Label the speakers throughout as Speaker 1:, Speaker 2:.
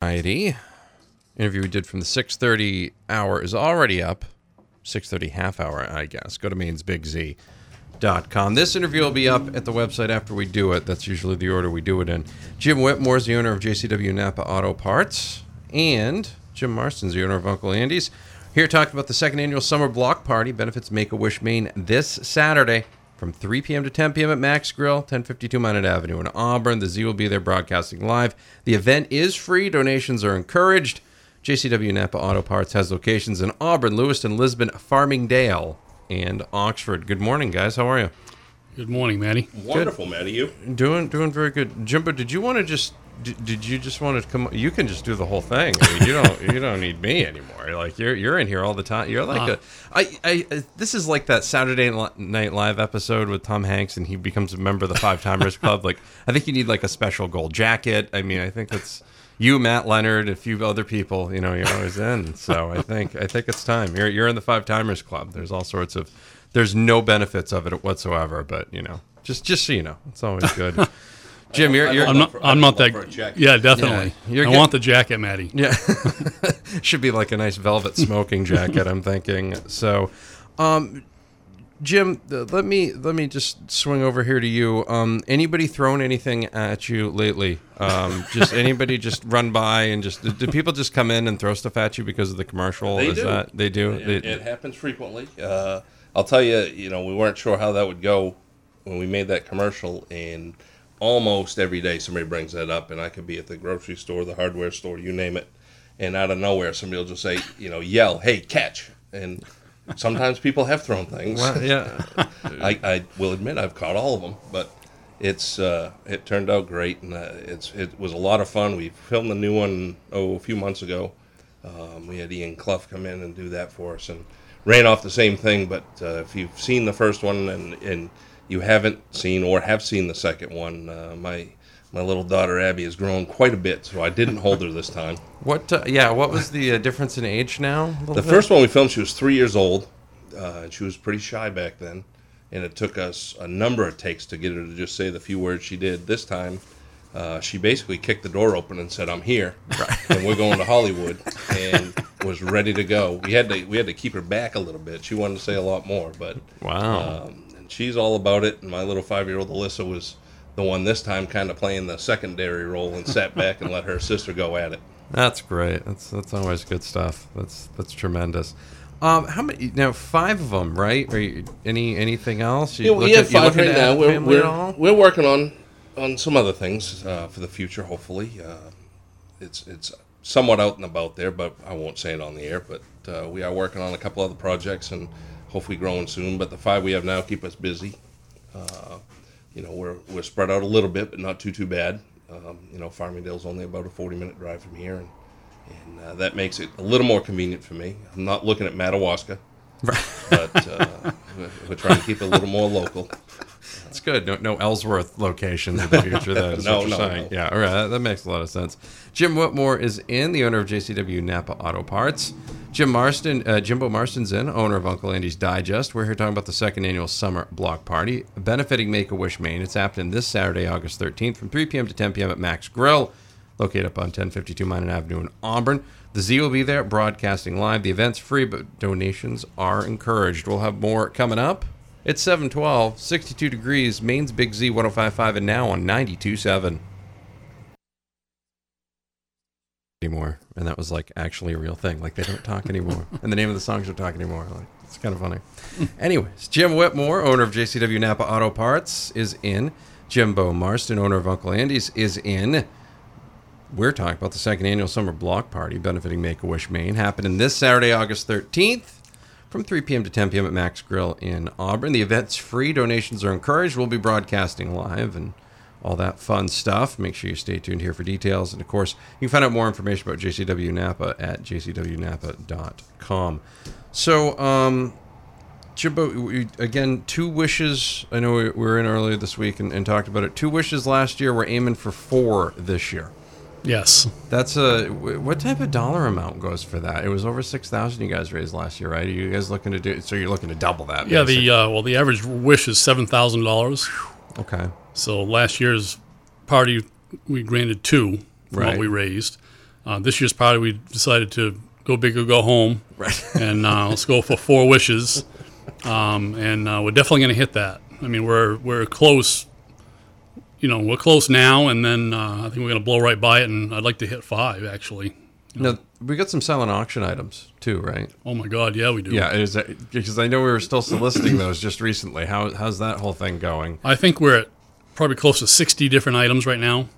Speaker 1: Righty. Interview we did from the 6:30 hour is already up. 6:30 half hour, I guess. Go to mainsbigz.com. This interview will be up at the website after we do it. That's usually the order we do it in. Jim Whitmore is the owner of JCW Napa Auto Parts, and Jim Marston's the owner of Uncle Andy's. Here talking about the second annual summer block party benefits Make a Wish Maine this Saturday from 3 p.m. to 10 p.m. at Mac's Grill, 1052 Minot Avenue in Auburn. The Z will be there broadcasting live. The event is free. Donations are encouraged. JCW Napa Auto Parts has locations in Auburn, Lewiston, Lisbon, Farmingdale, and Oxford. Good morning, guys. How are you?
Speaker 2: Good morning, Matty.
Speaker 3: Wonderful, Matty. You?
Speaker 1: Doing doing very good. Jimbo, did you want to just did, did you just want to come? You can just do the whole thing. I mean, you don't you don't need me anymore. Like you're you're in here all the time. You're like
Speaker 2: Uh.
Speaker 1: a I I this is like that Saturday Night Live episode with Tom Hanks and he becomes a member of the Five Timers Club. Like I think you need like a special gold jacket. I mean, I think it's you, Matt Leonard, a few other people. You know, you're always in. So I think I think it's time. You're you're in the Five Timers Club. There's all sorts of there's no benefits of it whatsoever. But you know, just just so you know, it's always good. Jim, you're, you're
Speaker 2: I'm not.
Speaker 3: for-
Speaker 2: I'm not that.
Speaker 3: for a jacket.
Speaker 2: Yeah, definitely.
Speaker 1: Yeah, you're
Speaker 2: I
Speaker 1: good-
Speaker 2: want the jacket, Matty.
Speaker 1: Yeah, should be like a nice velvet smoking jacket. I'm thinking. So, um, Jim, th- let me let me just swing over here to you. Um, anybody thrown anything at you lately? Um, just anybody just run by and just do, do people just come in and throw stuff at you because of the commercial?
Speaker 3: They
Speaker 1: Is
Speaker 3: do.
Speaker 1: that they do?
Speaker 3: It,
Speaker 1: They-
Speaker 3: it happens frequently. Uh, I'll tell you, you know, we weren't sure how that would go when we made that commercial, and almost every day somebody brings that up, and I could be at the grocery store, the hardware store, you name it, and out of nowhere somebody will just say, you know, yell, "Hey, catch!" And sometimes people have thrown things.
Speaker 1: well, yeah.
Speaker 3: I, I will admit I've caught all of them, but it's uh, it turned out great, and uh, it's it was a lot of fun. We filmed the new one oh a few months ago. Um, we had Ian Clough come in and do that for us, and ran off the same thing. But uh, if you've seen the first one and and you haven't seen or have seen the second one, uh, my my little daughter Abby has grown quite a bit, so I didn't hold her this time.
Speaker 1: What? Uh, yeah. What was the uh, difference in age now?
Speaker 3: The
Speaker 1: bit?
Speaker 3: first one we filmed, she was three years old, uh, and she was pretty shy back then. And it took us a number of takes to get her to just say the few words she did. This time, uh, she basically kicked the door open and said, "I'm here, and we're going to Hollywood," and was ready to go. We had to we had to keep her back a little bit. She wanted to say a lot more, but
Speaker 1: Wow.
Speaker 3: um, she's all about it. And my little five year old Alyssa was the one this time, kind of playing the secondary role, and sat back and let her sister go at it.
Speaker 1: That's great. That's that's always good stuff. That's that's tremendous. Um, how many now? Five of them, right? Are you, any anything else? You
Speaker 3: Yeah, we have five right now. We're we're, we're working on on some other things uh, for the future. Hopefully, uh, it's it's somewhat out and about there, but I won't say it on the air. But uh, we are working on a couple other projects and hopefully growing soon. But the five we have now keep us busy. Uh, you know, we're we're spread out a little bit, but not too too bad. Um, you know, Farmingdale's only about a forty minute drive from here, and and uh, that makes it a little more convenient for me. I'm not looking at Madawaska. but uh, we're- trying to keep it a little more local.
Speaker 1: That's good. No, no Ellsworth locations in the future. Then is
Speaker 3: No,
Speaker 1: what you're
Speaker 3: no,
Speaker 1: saying.
Speaker 3: no.
Speaker 1: Yeah, all right. That, that makes a lot of sense. Jim Whitmore is in, the owner of JCW Napa Auto Parts. Jim Marston, uh, Jimbo Marston's in, owner of Uncle Andy's Digest. We're here talking about the second annual summer block party benefiting Make a Wish Maine. It's happening this Saturday, August 13th, from 3 p.m. to 10 p.m. at Mac's Grill, located up on 1052 Minot Avenue in Auburn. The Z will be there broadcasting live. The event's free, but donations are encouraged. We'll have more coming up. It's 712, 62 degrees, Maine's Big Z 1055, and now on 92.7. Anymore. And that was like actually a real thing. Like they don't talk anymore. and the name of the songs don't talk anymore. Like it's kind of funny. Anyways, Jim Whitmore, owner of JCW Napa Auto Parts, is in. Jimbo Marston, owner of Uncle Andy's, is in. We're talking about the second annual summer block party benefiting Make a Wish Maine, happening this Saturday, August 13th from 3 p.m. to 10 p.m. at Mac's Grill in Auburn. The event's free. Donations are encouraged. We'll be broadcasting live and all that fun stuff. Make sure you stay tuned here for details. And of course, you can find out more information about JCW Napa at jcwnapa.com. So, um, Jimbo, again, two wishes. I know we were in earlier this week and, and talked about it. Two wishes last year. We're aiming for four this year.
Speaker 2: Yes.
Speaker 1: That's a what type of dollar amount goes for that? It was over six thousand you guys raised last year, right? Are you guys looking to do? So you're looking to double that?
Speaker 2: Yeah.
Speaker 1: basically.
Speaker 2: The uh, well, the average wish is seven thousand dollars.
Speaker 1: Okay.
Speaker 2: So last year's party we granted two from
Speaker 1: Right.
Speaker 2: what we raised. Uh, this year's party we decided to go big or go home,
Speaker 1: Right.
Speaker 2: and uh, let's go for four wishes. Um, and uh, we're definitely going to hit that. I mean, we're we're close. You know, we're close now, and then uh, I think we're going to blow right by it. And I'd like to hit five actually.
Speaker 1: No, we got some silent auction items too, right?
Speaker 2: Oh my God, yeah, we do.
Speaker 1: Yeah, is that, because I know we were still soliciting those just recently. How how's that whole thing going?
Speaker 2: I think we're at probably close to 60 different items right now.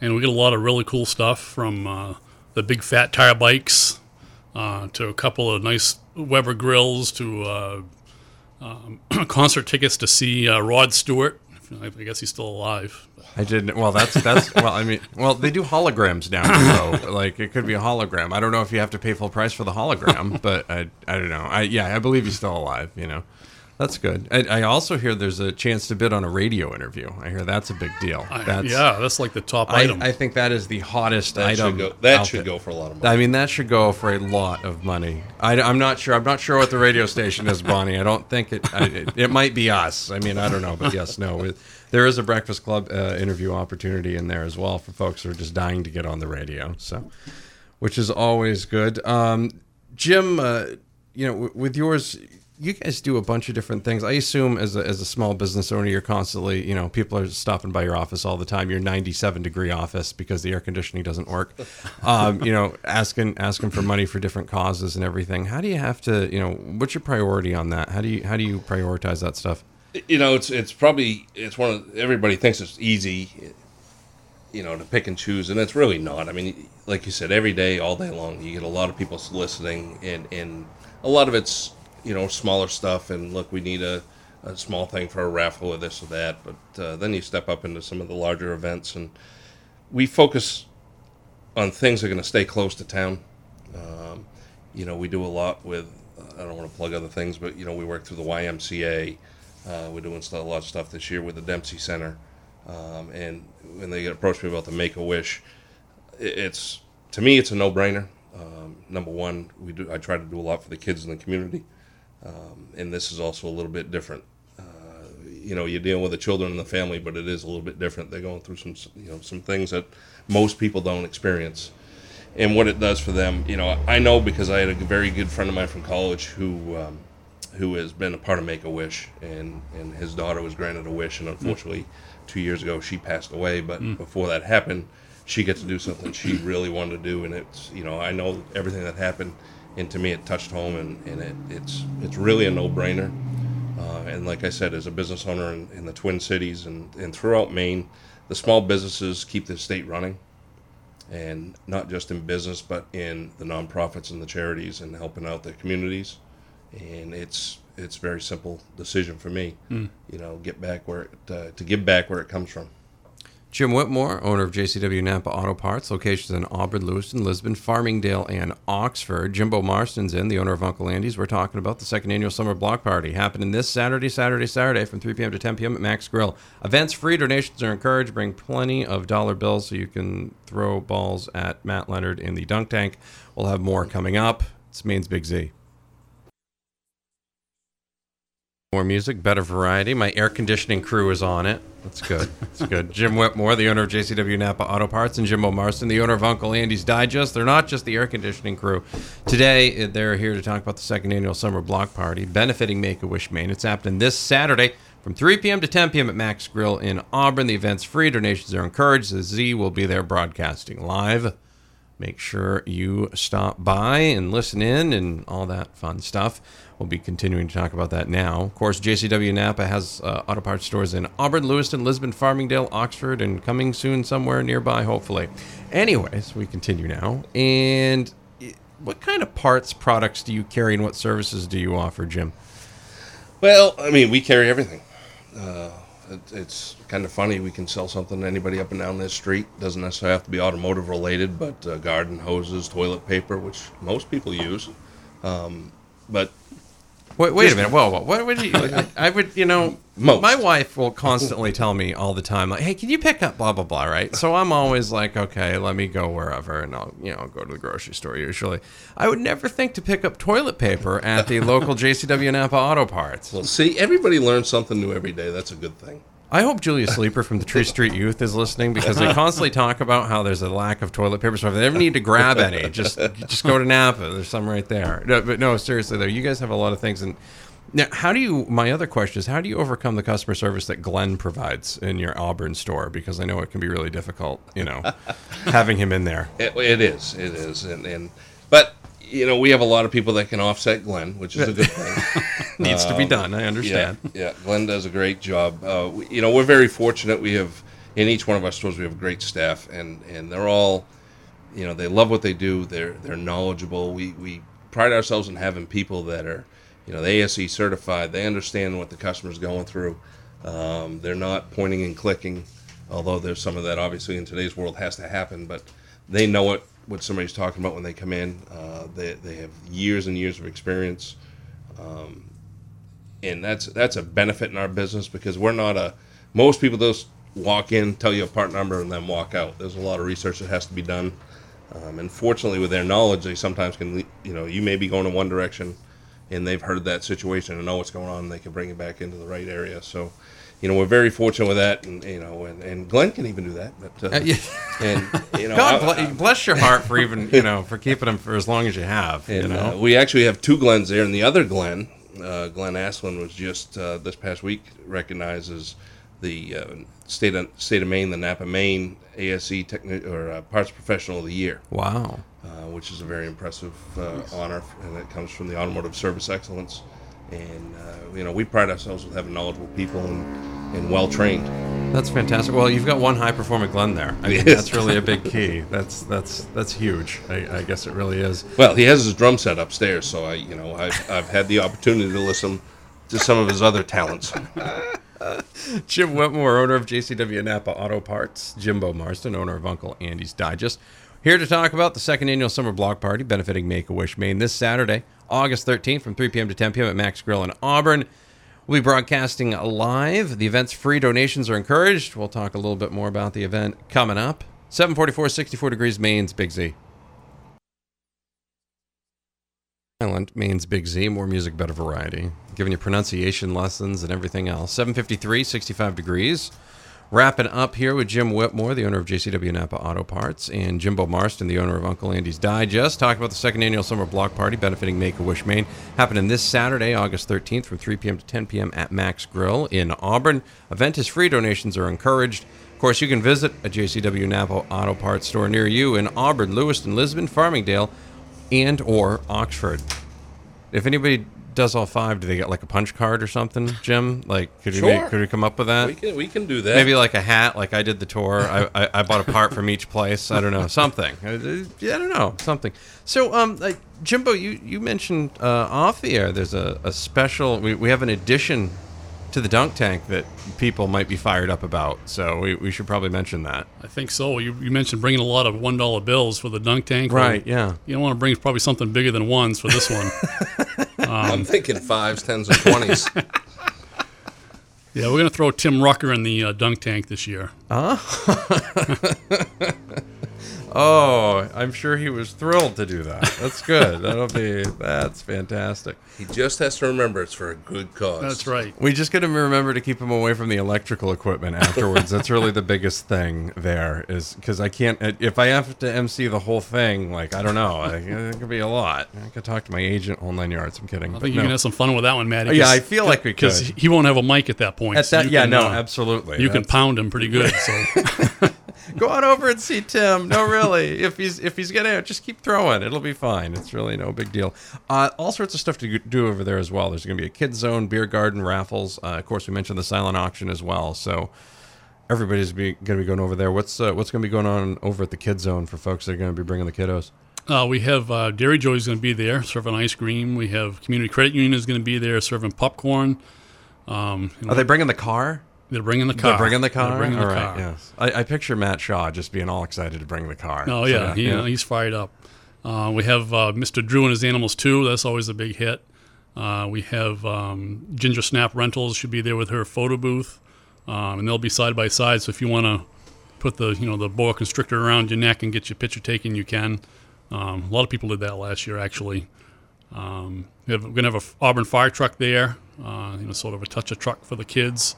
Speaker 2: And we get a lot of really cool stuff from uh, the big fat tire bikes uh, to a couple of nice Weber grills to uh, um, concert tickets to see uh, Rod Stewart. I guess he's still alive.
Speaker 1: I didn't. Well, that's that's. well, I mean, well, they do holograms now, so like it could be a hologram. I don't know if you have to pay full price for the hologram, but I I don't know. I yeah, I believe he's still alive. You know, that's good. I, I also hear there's a chance to bid on a radio interview. I hear that's a big deal. That's
Speaker 2: yeah, that's like the top
Speaker 1: I,
Speaker 2: item.
Speaker 1: I think that is the hottest
Speaker 3: That
Speaker 1: item.
Speaker 3: should go. That
Speaker 1: out
Speaker 3: should
Speaker 1: there.
Speaker 3: go for a lot of money.
Speaker 1: I mean, that should go for a lot of money. I, am not sure. I'm not sure what the radio station is, Bonnie. I don't think it. I, it, it might be us. I mean, I don't know, but yes, no. It, there is a Breakfast Club uh, interview opportunity in there as well for folks who are just dying to get on the radio. So, which is always good. Um, Jim, uh, you know, w- with yours, you guys do a bunch of different things. I assume as a, as a small business owner, you're constantly, you know, people are stopping by your office all the time. Your 97 degree office because the air conditioning doesn't work. Um, you know, asking asking for money for different causes and everything. How do you have to, you know, what's your priority on that? How do you how do you prioritize that stuff?
Speaker 3: You know, it's it's probably it's one of everybody thinks it's easy, you know, to pick and choose, and it's really not. I mean, like you said, every day, all day long, you get a lot of people soliciting, and and a lot of it's you know smaller stuff. And look, we need a, a small thing for a raffle or this or that, but uh, then you step up into some of the larger events, and we focus on things that are going to stay close to town. Um, you know, we do a lot with. I don't want to plug other things, but you know, we work through the YMCA. Uh, we're doing a lot of stuff this year with the Dempsey Center, um, and when they approached me about the Make a Wish, it's to me it's a no-brainer. Um, number one, we do. I try to do a lot for the kids in the community, um, and this is also a little bit different. Uh, you know, you're dealing with the children and the family, but it is a little bit different. They're going through some, you know, some things that most people don't experience and what it does for them. You know, I know because I had a very good friend of mine from college who um, who has been a part of Make a Wish, and and his daughter was granted a wish, and mm. unfortunately, two years ago she passed away. But mm. before that happened, she got to do something she mm. really wanted to do, and it's you know I know everything that happened, and to me it touched home, and, and it, it's it's really a no brainer. Uh, and like I said, as a business owner in, in the Twin Cities and, and throughout Maine, the small businesses keep the state running and not just in business but in the nonprofits and the charities and helping out the communities and it's it's a very simple decision for me you know get back where it uh, to give back where it comes from
Speaker 1: Jim Whitmore, owner of JCW Napa Auto Parts, locations in Auburn, Lewiston, Lisbon, Farmingdale, and Oxford. Jimbo Marston's in, the owner of Uncle Andy's. We're talking about the second annual summer block party happening this Saturday, Saturday, Saturday from 3 p.m. to 10 p.m. at Mac's Grill. Events free, donations are encouraged. Bring plenty of dollar bills so you can throw balls at Matt Leonard in the dunk tank. We'll have more coming up. It's Maine's Big Z. More music, better variety. My air conditioning crew is on it. That's good. That's good. Jim Whitmore, the owner of JCW Napa Auto Parts, and Jimbo Marston, the owner of Uncle Andy's Digest. They're not just the air conditioning crew. Today, they're here to talk about the second annual summer block party benefiting Make a Wish Maine. It's happening this Saturday from 3 p.m. to 10 p.m. at Mac's Grill in Auburn. The event's free. Donations are encouraged. The Z will be there broadcasting live. Make sure you stop by and listen in and all that fun stuff. We'll be continuing to talk about that now. Of course, JCW Napa has uh, auto parts stores in Auburn, Lewiston, Lisbon, Farmingdale, Oxford, and coming soon somewhere nearby, hopefully. Anyways, we continue now. And what kind of parts, products do you carry, and what services do you offer, Jim?
Speaker 3: well i mean we carry everything uh, it, it's kind of funny. We can sell something to anybody up and down this street. Doesn't necessarily have to be automotive related, but uh, garden hoses, toilet paper, which most people use. Um, but
Speaker 1: Wait, wait a minute. Whoa, whoa. What would you? I would, you know,
Speaker 3: Most.
Speaker 1: my wife will constantly tell me all the time, like, "Hey, can you pick up blah blah blah?" Right. So I'm always like, "Okay, let me go wherever," and I'll, you know, go to the grocery store usually. I would never think to pick up toilet paper at the local JCW Napa Auto Parts.
Speaker 3: well, see, everybody learns something new every day. That's a good thing.
Speaker 1: I hope Julia Sleeper from the Tree Street Youth is listening because they constantly talk about how there's a lack of toilet paper. So if they ever need to grab any, just just go to Napa. There's some right there. No, but no, seriously though, you guys have a lot of things. And now, how do you? My other question is, how do you overcome the customer service that Glenn provides in your Auburn store? Because I know it can be really difficult, you know, having him in there.
Speaker 3: It, it is, it is, and, and but you know we have a lot of people that can offset Glenn, which is a good thing.
Speaker 1: Needs to be done. I understand.
Speaker 3: yeah. Glenn does a great job. Uh, we, you know, we're very fortunate. We have in each one of our stores we have great staff, and and they're all, you know, they love what they do. They're they're knowledgeable. We we pride ourselves in having people that are, you know, the ASE certified. They understand what the customer's going through. Um, they're not pointing and clicking, although there's some of that obviously in today's world has to happen. But they know what what somebody's talking about when they come in. Uh, they they have years and years of experience and that's that's a benefit in our business because we're not a most people just walk in tell you a part number and then walk out there's a lot of research that has to be done um, and fortunately with their knowledge they sometimes can you know you may be going in one direction and they've heard that situation and know what's going on and they can bring it back into the right area so you know we're very fortunate with that and you know and, and glenn can even do that but uh,
Speaker 1: Uh, yeah.
Speaker 3: and you know
Speaker 1: God
Speaker 3: I-
Speaker 1: bless, bless your heart for even you know for keeping him for as long as you have.
Speaker 3: And
Speaker 1: you know.
Speaker 3: uh, we actually have two Glens there, and the other Glen, uh, Glenn Asplin, was just uh, this past week recognized as the uh, state of state of Maine, the Napa Maine ASE techni- or uh, Parts Professional of the Year,
Speaker 1: wow.
Speaker 3: uh, which is a very impressive uh, honor, and it comes from the Automotive Service Excellence. And uh, you know, we pride ourselves with having knowledgeable people and, and well trained.
Speaker 1: That's fantastic. Well, you've got one high performing Glen there. I mean, that's really a big key. That's that's that's huge. I, I guess it really is.
Speaker 3: Well, he has his drum set upstairs, so I, you know, I've, I've had the opportunity to listen to some of his other talents.
Speaker 1: Jim Whitmore, owner of JCW Napa Auto Parts. Jimbo Marston, owner of Uncle Andy's Digest. Here to talk about the second annual summer block party benefiting Make a Wish Maine this Saturday, August 13th from 3 p.m. to 10 p.m. at Mac's Grill in Auburn. We'll be broadcasting live. The event's free. Donations are encouraged. We'll talk a little bit more about the event coming up. 744, 64 degrees, Maine's Big Z. Island, Maine's Big Z, more music, better variety. Giving you pronunciation lessons and everything else. 753, 65 degrees. Wrapping up here with Jim Whitmore, the owner of JCW Napa Auto Parts, and Jimbo Marston, the owner of Uncle Andy's Digest. Talking about the second annual summer block party benefiting Make a Wish Maine, happening this Saturday, August 13th, from 3 p.m. to 10 p.m. at Mac's Grill in Auburn. Event is free, donations are encouraged. Of course, you can visit a JCW Napa Auto Parts store near you in Auburn, Lewiston, Lisbon, Farmingdale, and or Oxford. If anybody does all five, do they get like a punch card or something, Jim? Like, could you
Speaker 3: Sure.
Speaker 1: make, could we come up with that?
Speaker 3: We can we can do that.
Speaker 1: Maybe like a hat, like I did the tour. I, I, I bought a part from each place. I don't know something. I, I don't know something. So, um, like, Jimbo, you you mentioned uh, off the air. There's a, a special. We, we have an addition to the dunk tank that people might be fired up about. So we, we should probably mention that.
Speaker 2: I think so. You, you mentioned bringing a lot of one dollar bills for the dunk tank.
Speaker 1: Right, yeah.
Speaker 2: You don't want to bring probably something bigger than ones for this one.
Speaker 3: I'm thinking fives, tens, and twenties.
Speaker 2: yeah, we're gonna throw Tim Rucker in the uh, dunk tank this year.
Speaker 1: Oh, I'm sure he was thrilled to do that. That's good. That'll be that's fantastic.
Speaker 3: he just has to remember it's for a good cause.
Speaker 2: That's right.
Speaker 1: We just got to remember to keep him away from the electrical equipment afterwards. That's really the biggest thing there is because I can't, if I have to MC the whole thing, like, I don't know, I, it could be a lot. I could talk to my agent, whole nine yards. I'm kidding.
Speaker 2: I
Speaker 1: but
Speaker 2: think
Speaker 1: no.
Speaker 2: you can have some fun with that one, Matty.
Speaker 1: Oh, yeah, I feel like we
Speaker 2: because he won't have a mic at that point.
Speaker 1: At
Speaker 2: so
Speaker 1: that,
Speaker 2: you
Speaker 1: yeah,
Speaker 2: can,
Speaker 1: no,
Speaker 2: uh,
Speaker 1: absolutely.
Speaker 2: You can pound him pretty good. So
Speaker 1: go on over and see Tim. No, really, if he's if he's getting out, just keep throwing. It'll be fine. It's really no big deal. Uh, all sorts of stuff to do over there as well. There's going to be a kids zone, beer garden, raffles. Uh, of course, we mentioned the silent auction as well. So everybody's be, going to be going over there. What's uh, what's going to be going on over at the kids zone for folks that are going to be bringing the kiddos?
Speaker 2: uh, we have uh, Dairy Joy's going to be there serving ice cream. We have Community Credit Union is going to be there serving popcorn. Um,
Speaker 1: Are they bringing the car?
Speaker 2: They're bringing the car.
Speaker 1: They're bringing the car.
Speaker 2: They're bringing the
Speaker 1: All right,
Speaker 2: car.
Speaker 1: Yes, I, I picture Matt Shaw just being all excited to bring the car.
Speaker 2: Oh
Speaker 1: So,
Speaker 2: yeah, he, he's fired up. Uh, we have uh, Mr. Drew and his animals too. That's always a big hit. Uh, we have um, Ginger Snap Rentals should be there with her photo booth, um, and they'll be side by side. So if you want to put the you know the boa constrictor around your neck and get your picture taken, you can. Um, a lot of people did that last year actually. Um, we have, we're gonna have a Auburn fire truck there, uh, you know, sort of a touch of truck for the kids.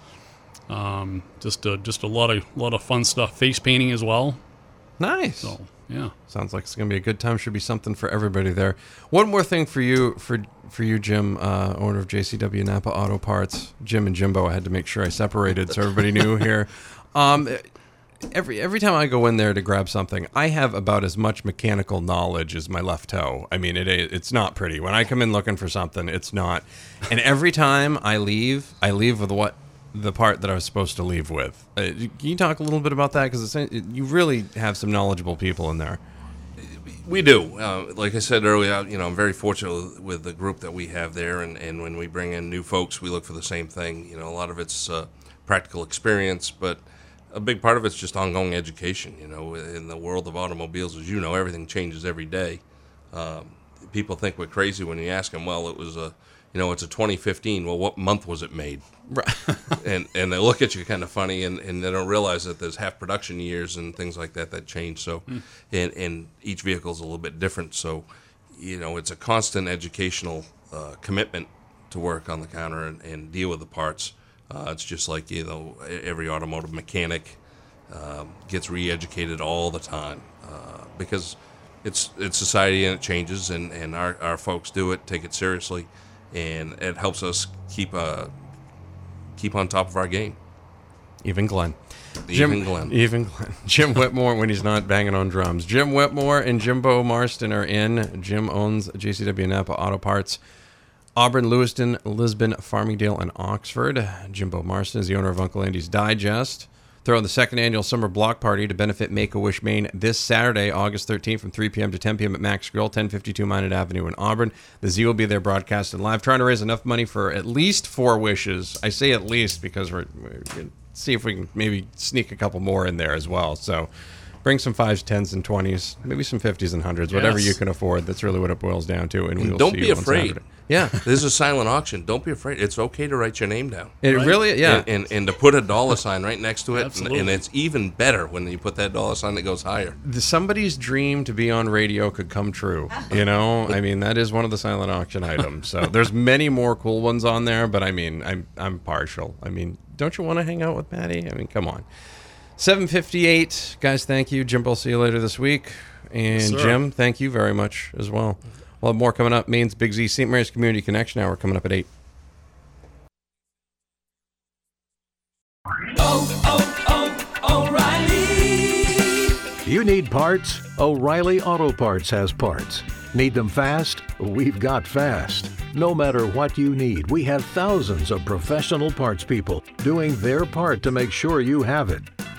Speaker 2: Um, just a, just a lot of lot of fun stuff. Face painting as well.
Speaker 1: nice.
Speaker 2: So yeah.
Speaker 1: Sounds like it's gonna be a good time. Should be something for everybody there. One more thing for you, for for you, Jim, uh, owner of JCW Napa Auto Parts, Jim and Jimbo. I had to make sure I separated so everybody knew here. Um, every every time I go in there to grab something, I have about as much mechanical knowledge as my left toe. I mean, it it's not pretty. When I come in looking for something, it's not. And every time I leave, I leave with what the part that I was supposed to leave with. Uh, can you talk a little bit about that? Because you really have some knowledgeable people in there.
Speaker 3: We do. Uh, like I said earlier, you know, I'm very fortunate with the group that we have there, and, and when we bring in new folks, we look for the same thing. You know, a lot of it's uh, practical experience, but a big part of it's just ongoing education. You know, in the world of automobiles, as you know, everything changes every day. Um, people think we're crazy when you ask them, well, it was a, you know, it's a 2015. Well, what month was it made?
Speaker 1: Right.
Speaker 3: and and they look at you kind of funny, and, and they don't realize that there's half production years and things like that that change. So, and and each vehicle is a little bit different. So, you know, it's a constant educational uh, commitment to work on the counter and, and deal with the parts. Uh, it's just like you know every automotive mechanic um, gets re-educated all the time uh, because it's it's society and it changes, and, and our, our folks do it, take it seriously, and it helps us keep uh, keep on top of our game.
Speaker 1: Even Glenn.
Speaker 3: Even Glenn.
Speaker 1: Even Glenn. Jim Whitmore when he's not banging on drums. Jim Whitmore and Jimbo Marston are in. Jim owns JCW Napa Auto Parts. Auburn, Lewiston, Lisbon, Farmingdale, and Oxford. Jimbo Marston is the owner of Uncle Andy's Digest. Throwing the second annual summer block party to benefit Make a Wish Maine this Saturday, August 13th from 3 p.m. to 10 p.m. at Mac's Grill, 1052 Minot Avenue in Auburn. The Z will be there broadcasting live, trying to raise enough money for at least four wishes. I say at least because we're, we're see if we can maybe sneak a couple more in there as well. So bring some fives, tens, and twenties, maybe some fifties and hundreds, whatever you can afford. That's really what it boils down to. And we will
Speaker 3: Don't
Speaker 1: see
Speaker 3: be
Speaker 1: you
Speaker 3: afraid.
Speaker 1: Yeah,
Speaker 3: This is a silent auction. Don't be afraid. It's okay to write your name down.
Speaker 1: it really. Yeah,
Speaker 3: And, and, and to put a dollar sign right next to it. And,
Speaker 2: Absolutely.
Speaker 3: and it's even better when you put that dollar sign that goes higher.
Speaker 1: the- somebody's dream to be on radio could come true. You know, I mean, that is one of the silent auction items. So there's many more cool ones on there, but I mean, I'm I'm partial. I mean, don't you want to hang out with Matty? I mean, come on. 758 guys. Thank you, Jim. I'll see you later this week. And
Speaker 2: sir.
Speaker 1: Jim, thank you very much as well. We'll have more coming up. Maine's Big Z St. Mary's Community Connection Hour coming up at eight. Oh, oh, oh, O'Reilly.
Speaker 4: You need parts? O'Reilly Auto Parts has parts. Need them fast? We've got fast. No matter what you need, we have thousands of professional parts people doing their part to make sure you have it.